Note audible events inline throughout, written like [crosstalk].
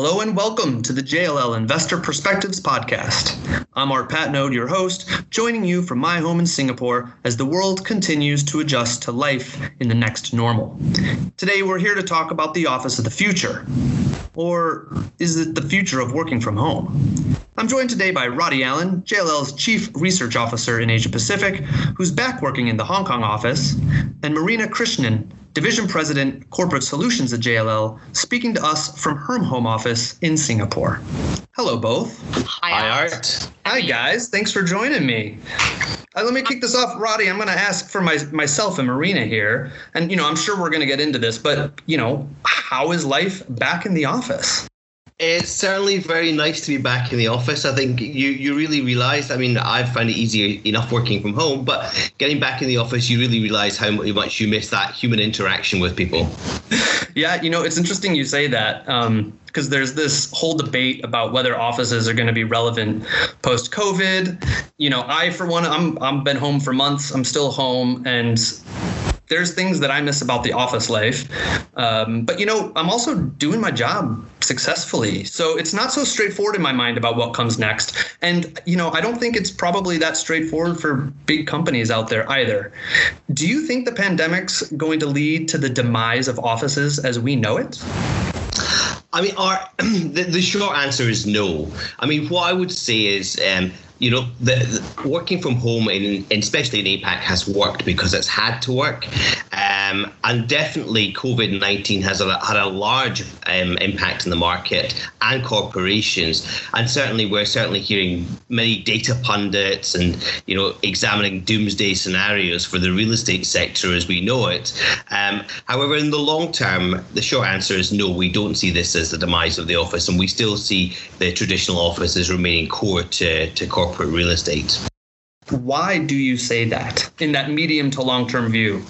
Hello and welcome to the JLL Investor Perspectives Podcast. I'm Art Patnode, your host, joining you from my home in Singapore as the world continues to adjust to life in the next normal. Today, we're here to talk about the office of the future. Or is it the future of working from home? I'm joined today by Roddy Allan, JLL's Chief Research Officer in Asia Pacific, who's back working in the Hong Kong office, and Marina Krishnan, Division President, Corporate Solutions at JLL, speaking to us from her home office in Singapore. Hello, both. Hi, Art. Hi, guys. Thanks for joining me. Uh, let me kick this off, Roddy. I'm going to ask for my, myself and Marina here, and you know, I'm sure we're going to get into this, but you know, how is life back in the office? It's certainly very nice to be back in the office. I think you, you really realize, I mean, I find it easier enough working from home, but getting back in the office, you really realize how much you miss that human interaction with people. [laughs] Yeah, you know, it's interesting you say that because um, there's this whole debate about whether offices are going to be relevant post COVID. You know, I, for one, I'm, I'm been home for months. I'm still home. And there's things that I miss about the office life. Um, but you know, I'm also doing my job successfully. So it's not so straightforward in my mind about what comes next. And you know, I don't think it's probably that straightforward for big companies out there either. Do you think the pandemic's going to lead to the demise of offices as we know it? I mean, our, [clears throat] the, the short answer is no. I mean, what I would say is um, you know, the, the, working from home, in, especially in APAC, has worked because it's had to work. Um, and definitely, COVID 19 has a, had a large um, impact in the market and corporations. And certainly, we're certainly hearing many data pundits and, you know, examining doomsday scenarios for the real estate sector as we know it. Um, however, in the long term, the short answer is no, we don't see this as the demise of the office. And we still see the traditional offices remaining core to, to corporate real estate. Why do you say that in that medium to long term view?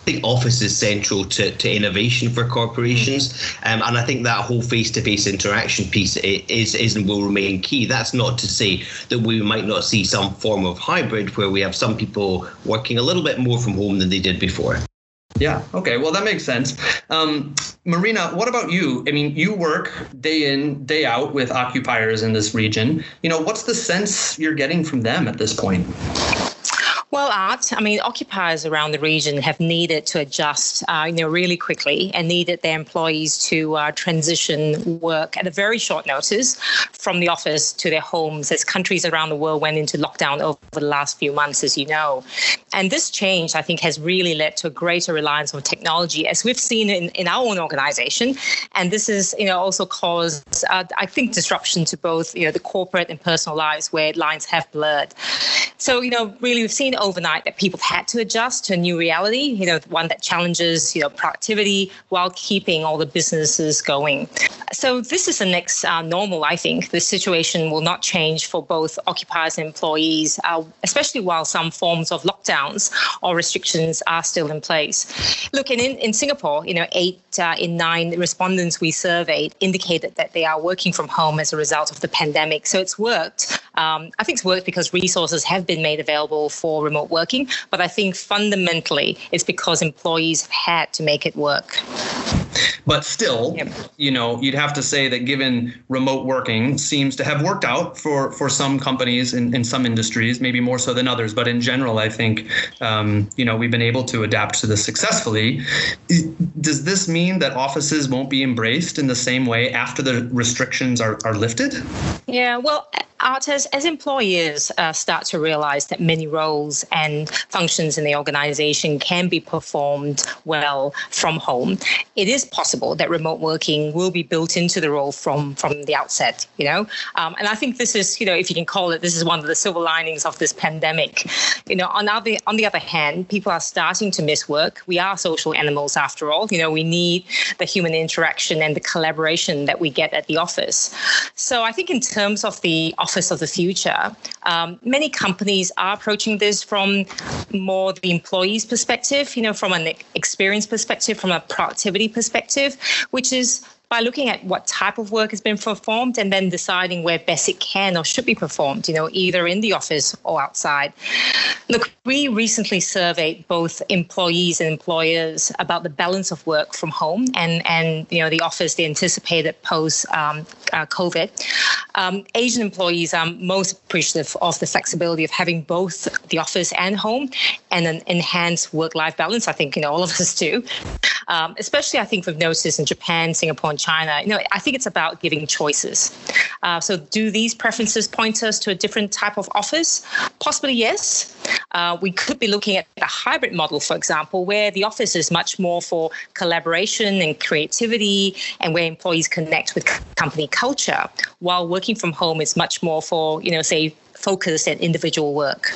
I think office is central to, to innovation for corporations, um, and I think that whole face-to-face interaction piece is is and will remain key. That's not to say that we might not see some form of hybrid where we have some people working a little bit more from home than they did before. Yeah. Okay. Well, that makes sense. Um, Marina, what about you? I mean, you work day in, day out with occupiers in this region. You know, what's the sense you're getting from them at this point? Well, Art, I mean, occupiers around the region have needed to adjust, uh, you know, really quickly and needed their employees to uh, transition work at a very short notice from the office to their homes as countries around the world went into lockdown over the last few months, as you know. And this change, I think, has really led to a greater reliance on technology, as we've seen in, in our own organization. And this is, you know, also caused, uh, I think, disruption to both, you know, the corporate and personal lives where lines have blurred. So, you know, really, we've seen overnight that people had to adjust to a new reality, you know, one that challenges, you know, productivity while keeping all the businesses going. So this is the next uh, normal, I think. The situation will not change for both occupiers and employees, uh, especially while some forms of lockdowns or restrictions are still in place. Look, in, in Singapore, you know, eight uh, in nine respondents we surveyed indicated that they are working from home as a result of the pandemic. So it's worked. Um, I think it's worked because resources have been made available for remote working, but I think fundamentally it's because employees have had to make it work. But still, yep. you know, you'd have to say that given remote working seems to have worked out for, for some companies in, in some industries, maybe more so than others. But in general, I think, um, you know, we've been able to adapt to this successfully. Does this mean that offices won't be embraced in the same way after the restrictions are, are lifted? Yeah, well, artists, as employers uh, start to realize that many roles and functions in the organization can be performed well from home, it is possible that remote working will be built into the role from from the outset. You know, um, and I think this is, you know, if you can call it, this is one of the silver linings of this pandemic. You know, on other on the other hand, people are starting to miss work. We are social animals after all. You know, we need the human interaction and the collaboration that we get at the office. So I think in terms of the office office of the future. Um, many companies are approaching this from more the employee's perspective, you know, from an experience perspective, from a productivity perspective, which is by looking at what type of work has been performed and then deciding where best it can or should be performed, you know, either in the office or outside. Look, we recently surveyed both employees and employers about the balance of work from home and, and you know, the office, the anticipated post um, uh, COVID. Um, Asian employees are most appreciative of the flexibility of having both the office and home and an enhanced work life balance. I think, you know, all of us do. Um, especially, I think we've noticed in Japan, Singapore, and China. You know, I think it's about giving choices. Uh, so, do these preferences point us to a different type of office? Possibly, yes. Uh, we could be looking at a hybrid model, for example, where the office is much more for collaboration and creativity and where employees connect with company culture, while working from home is much more for, you know, say, focused and individual work.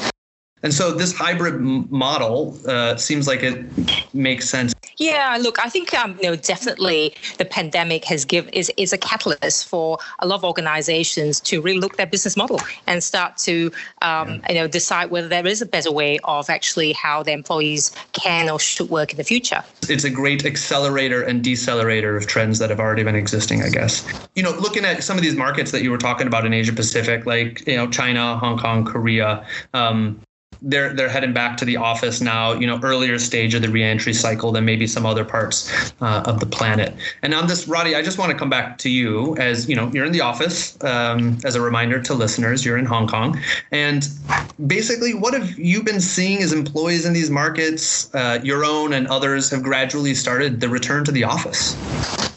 And so this hybrid model uh, seems like it makes sense. Yeah, look, I think um, you know definitely the pandemic has give is is a catalyst for a lot of organizations to really look their business model and start to um, yeah. you know decide whether there is a better way of actually how their employees can or should work in the future. It's a great accelerator and decelerator of trends that have already been existing, I guess. You know, looking at some of these markets that you were talking about in Asia Pacific, like you know China, Hong Kong, Korea. Um, they're they're heading back to the office now. You know, earlier stage of the reentry cycle than maybe some other parts uh, of the planet. And on this, Roddy, I just want to come back to you as you know you're in the office. Um, as a reminder to listeners, you're in Hong Kong, and basically, what have you been seeing as employees in these markets? Uh, your own and others have gradually started the return to the office.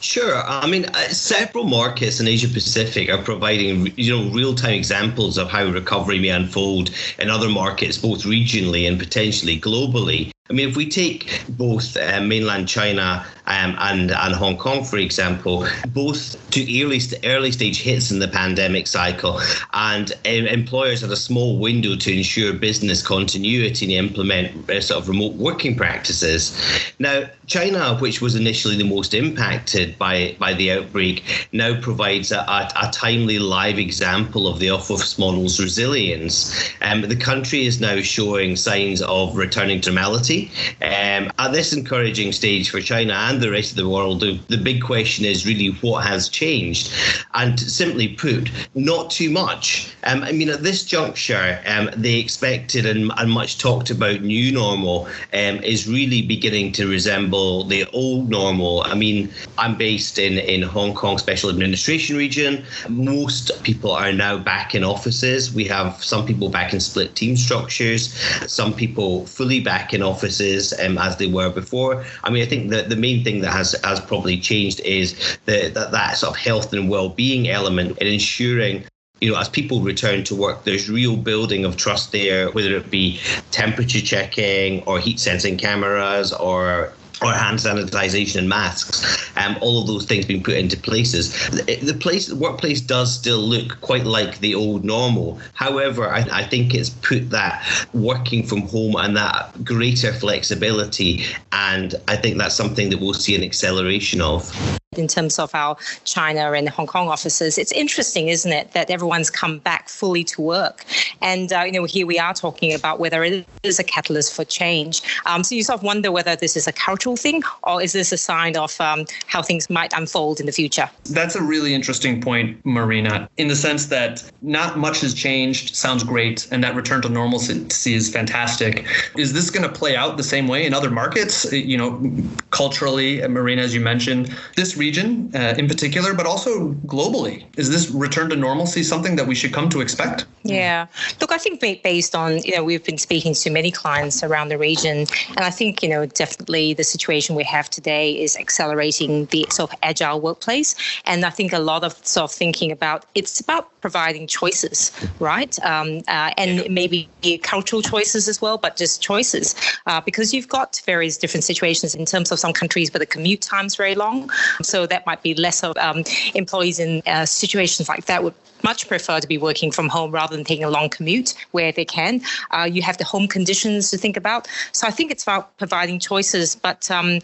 Sure. I mean, uh, several markets in Asia Pacific are providing, you know, real-time examples of how recovery may unfold in other markets, both regionally and potentially globally. I mean, if we take both uh, mainland China um, and and Hong Kong, for example, both to early early stage hits in the pandemic cycle, and um, employers had a small window to ensure business continuity and implement uh, sort of remote working practices. Now, China, which was initially the most impacted by by the outbreak, now provides a, a, a timely live example of the office model's resilience. Um, the country is now showing signs of returning to normality um, at this encouraging stage for China and the rest of the world, the, the big question is really what has changed. And simply put, not too much. Um, I mean, at this juncture, um, the expected and, and, much talked about new normal um, is really beginning to resemble the old normal. I mean, I'm based in, in Hong Kong Special Administration Region. Most people are now back in offices. We have some people back in split team structures, some people fully back in offices offices um, as they were before. I mean, I think that the main thing that has has probably changed is the, that that sort of health and well-being element and ensuring you know, as people return to work, there's real building of trust there, whether it be temperature checking or heat sensing cameras or or hand sanitization and masks, um, all of those things being put into places. The, place, the workplace does still look quite like the old normal. However, I, I think it's put that working from home and that greater flexibility, and I think that's something that we'll see an acceleration of in terms of our China and Hong Kong offices. It's interesting, isn't it, that everyone's come back fully to work. And, uh, you know, here we are talking about whether it is a catalyst for change. Um, so you sort of wonder whether this is a cultural thing or is this a sign of um, how things might unfold in the future? That's a really interesting point, Marina, in the sense that not much has changed, sounds great, and that return to normalcy is fantastic. Is this going to play out the same way in other markets? You know, culturally, Marina, as you mentioned, this region uh, in particular, but also globally? Is this return to normalcy something that we should come to expect? Yeah. Look, I think based on, you know, we've been speaking to many clients around the region, and I think, you know, definitely the situation we have today is accelerating the sort of agile workplace. And I think a lot of sort of thinking about it's about providing choices, right? Um, uh, and maybe cultural choices as well, but just choices uh, because you've got various different situations in terms of some countries where the commute time's very long. So that might be less of um, employees in uh, situations like that would much prefer to be working from home rather than taking a long commute where they can. Uh, you have the home conditions to think about. So I think it's about providing choices. But um,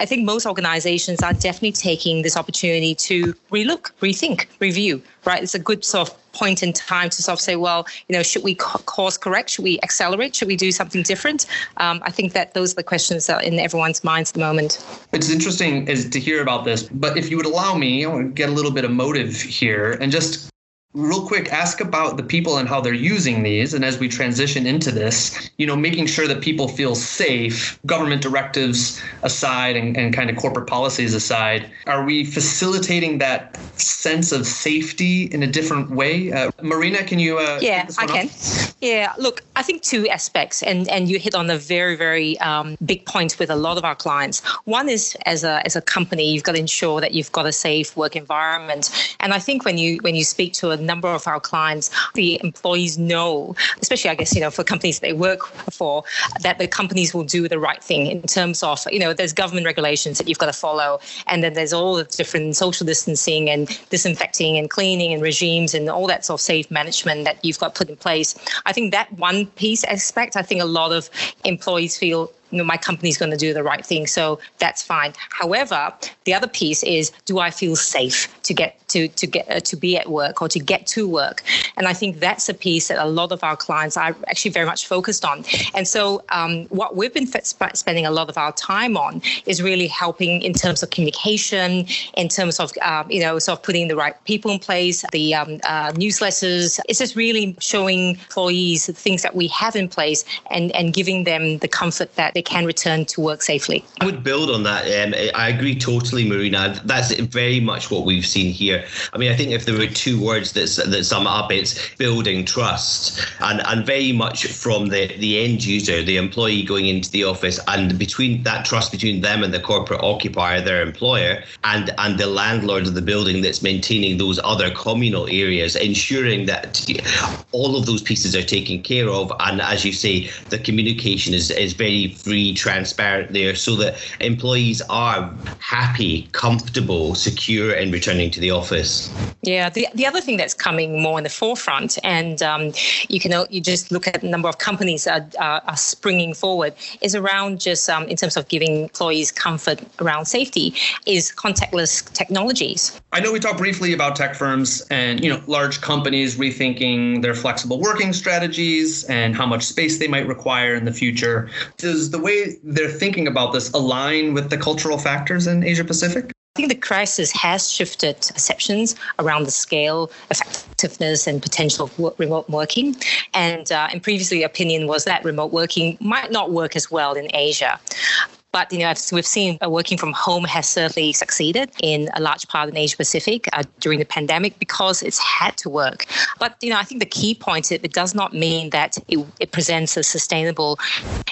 I think most organizations are definitely taking this opportunity to relook, rethink, review. Right, it's a good sort of point in time to sort of say, well, you know, should we course correct? Should we accelerate? Should we do something different? Um, I think that those are the questions that are in everyone's minds at the moment. It's interesting is to hear about this, but if you would allow me, I want to get a little bit of motive here and just real quick ask about the people and how they're using these. And as we transition into this you know making sure that people feel safe government directives aside and, and kind of corporate policies aside are we facilitating that sense of safety in a different way? Uh, marina can you uh, yeah i can. yeah look i think two aspects and and you hit on a very very um, big point with a lot of our clients. One is as a as a company you've got to ensure that you've got a safe work environment. And i think when you when you speak to a number of our clients, the employees know, especially I guess, you know, for companies they work for, that the companies will do the right thing in terms of, you know, there's government regulations that you've got to follow. And then there's all the different social distancing and disinfecting and cleaning and regimes and all that sort of safe management that you've got put in place. I think that one piece aspect, I think a lot of employees feel you know, my company's going to do the right thing. So that's fine. However, the other piece is, do I feel safe to get to to get uh, to be at work or to get to work? And I think that's a piece that a lot of our clients are actually very much focused on. And so, um, what we've been sp- spending a lot of our time on is really helping in terms of communication, in terms of um, you know, sort of putting the right people in place, the um, uh, newsletters. It's just really showing employees the things that we have in place and and giving them the comfort that they can return to work safely. I would build on that. Um, I agree totally, Marina. That's very much what we've seen here. I mean, I think if there were two words that, that sum up, it's building trust, and and very much from the the end user, the employee going into the office, and between that trust between them and the corporate occupier, their employer, and and the landlord of the building that's maintaining those other communal areas, ensuring that all of those pieces are taken care of, and as you say, the communication is is very free, transparent there so that employees are happy, comfortable, secure in returning to the office. Yeah, the, the other thing that's coming more in the forefront, and um, you can you just look at the number of companies that are, are springing forward, is around just um, in terms of giving employees comfort around safety, is contactless technologies. I know we talked briefly about tech firms and you know large companies rethinking their flexible working strategies and how much space they might require in the future. Does the way they're thinking about this align with the cultural factors in Asia Pacific? I think the crisis has shifted perceptions around the scale, effectiveness, and potential of remote working. And, uh, and previously, opinion was that remote working might not work as well in Asia. But you know, we've seen, uh, working from home has certainly succeeded in a large part in Asia Pacific uh, during the pandemic because it's had to work. But you know, I think the key point is it does not mean that it, it presents a sustainable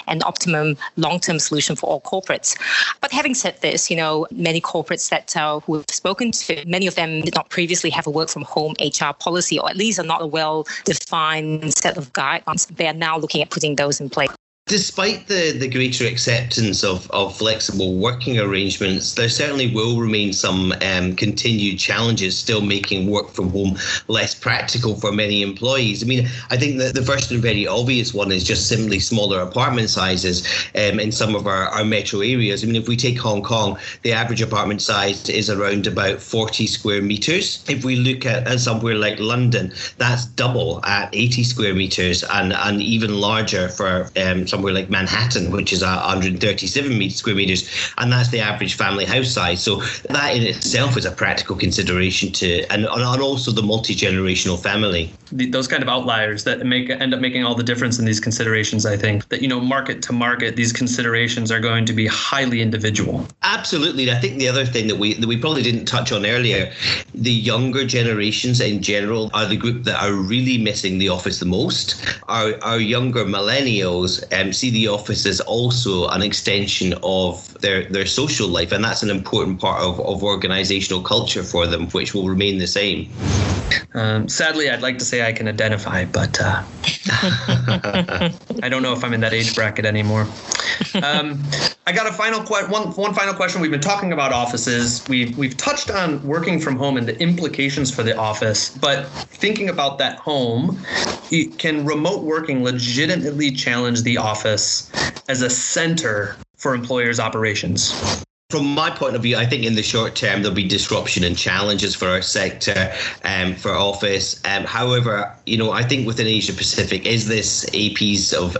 and optimum long-term solution for all corporates. But having said this, you know, many corporates that uh, we've spoken to, many of them did not previously have a work from home HR policy, or at least are not a well-defined set of guidelines. They are now looking at putting those in place. Despite the, the greater acceptance of, of flexible working arrangements, there certainly will remain some um, continued challenges still making work from home less practical for many employees. I mean, I think that the first and very obvious one is just simply smaller apartment sizes um, in some of our, our metro areas. I mean, if we take Hong Kong, the average apartment size is around about 40 square meters. If we look at, at somewhere like London, that's double at 80 square meters and, and even larger for um, somewhere like Manhattan, which is 137 square meters, and that's the average family house size. So that in itself is a practical consideration to, and, and also the multi generational family. The, those kind of outliers that make end up making all the difference in these considerations. I think that you know market to market, these considerations are going to be highly individual. Absolutely, I think the other thing that we that we probably didn't touch on earlier, the younger generations in general are the group that are really missing the office the most. Our our younger millennials um, see the office as also an extension of their, their social life, and that's an important part of, of organizational culture for them, which will remain the same. Um, sadly, I'd like to say I can identify, but uh, [laughs] I don't know if I'm in that age bracket anymore. Um, I got a final one one final question. We've been talking about offices. We've we've touched on working from home and the implications for the office, but thinking about that home, can remote working legitimately challenge the office as a center for employers' operations? from my point of view, I think in the short term there'll be disruption and challenges for our sector, um, for office. Um, however, you know, I think within Asia Pacific, is this a piece of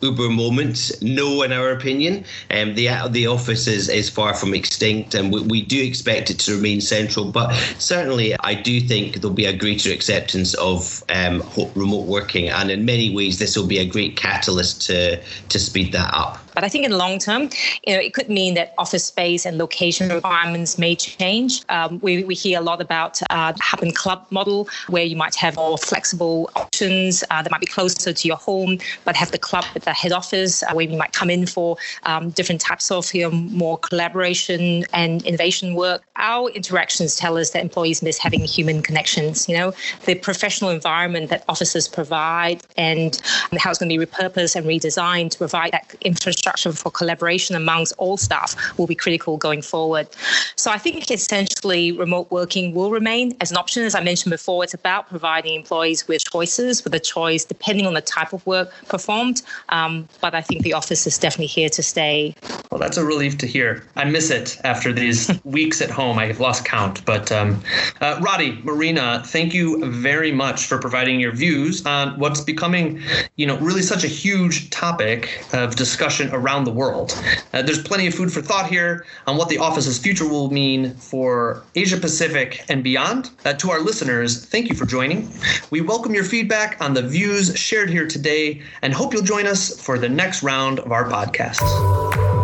Uber moment? No, in our opinion. Um, the the office is, is far from extinct, and we, we do expect it to remain central. But certainly, I do think there'll be a greater acceptance of um, remote working, and in many ways, this will be a great catalyst to to speed that up. But I think in the long term, you know, it could mean that office space and location requirements may change. Um, we, we hear a lot about uh, hub and club model, where you might have more flexible options uh, that might be closer to your home, but have the club the head office, uh, where you might come in for um, different types of you know, more collaboration and innovation work. Our interactions tell us that employees miss having human connections. You know, the professional environment that offices provide and how it's going to be repurposed and redesigned to provide that infrastructure infrastructure for collaboration amongst all staff will be critical going forward. So I think essentially remote working will remain as an option. As I mentioned before, it's about providing employees with choices, with a choice depending on the type of work performed. Um, but I think the office is definitely here to stay. Well, that's a relief to hear. I miss it after these [laughs] weeks at home. I've lost count. But um, uh, Roddy, Marina, thank you very much for providing your views on what's becoming, you know, really such a huge topic of discussion around the world. Uh, there's plenty of food for thought here on what the office's future will mean for Asia Pacific and beyond. Uh, to our listeners, thank you for joining. We welcome your feedback on the views shared here today and hope you'll join us for the next round of our podcast.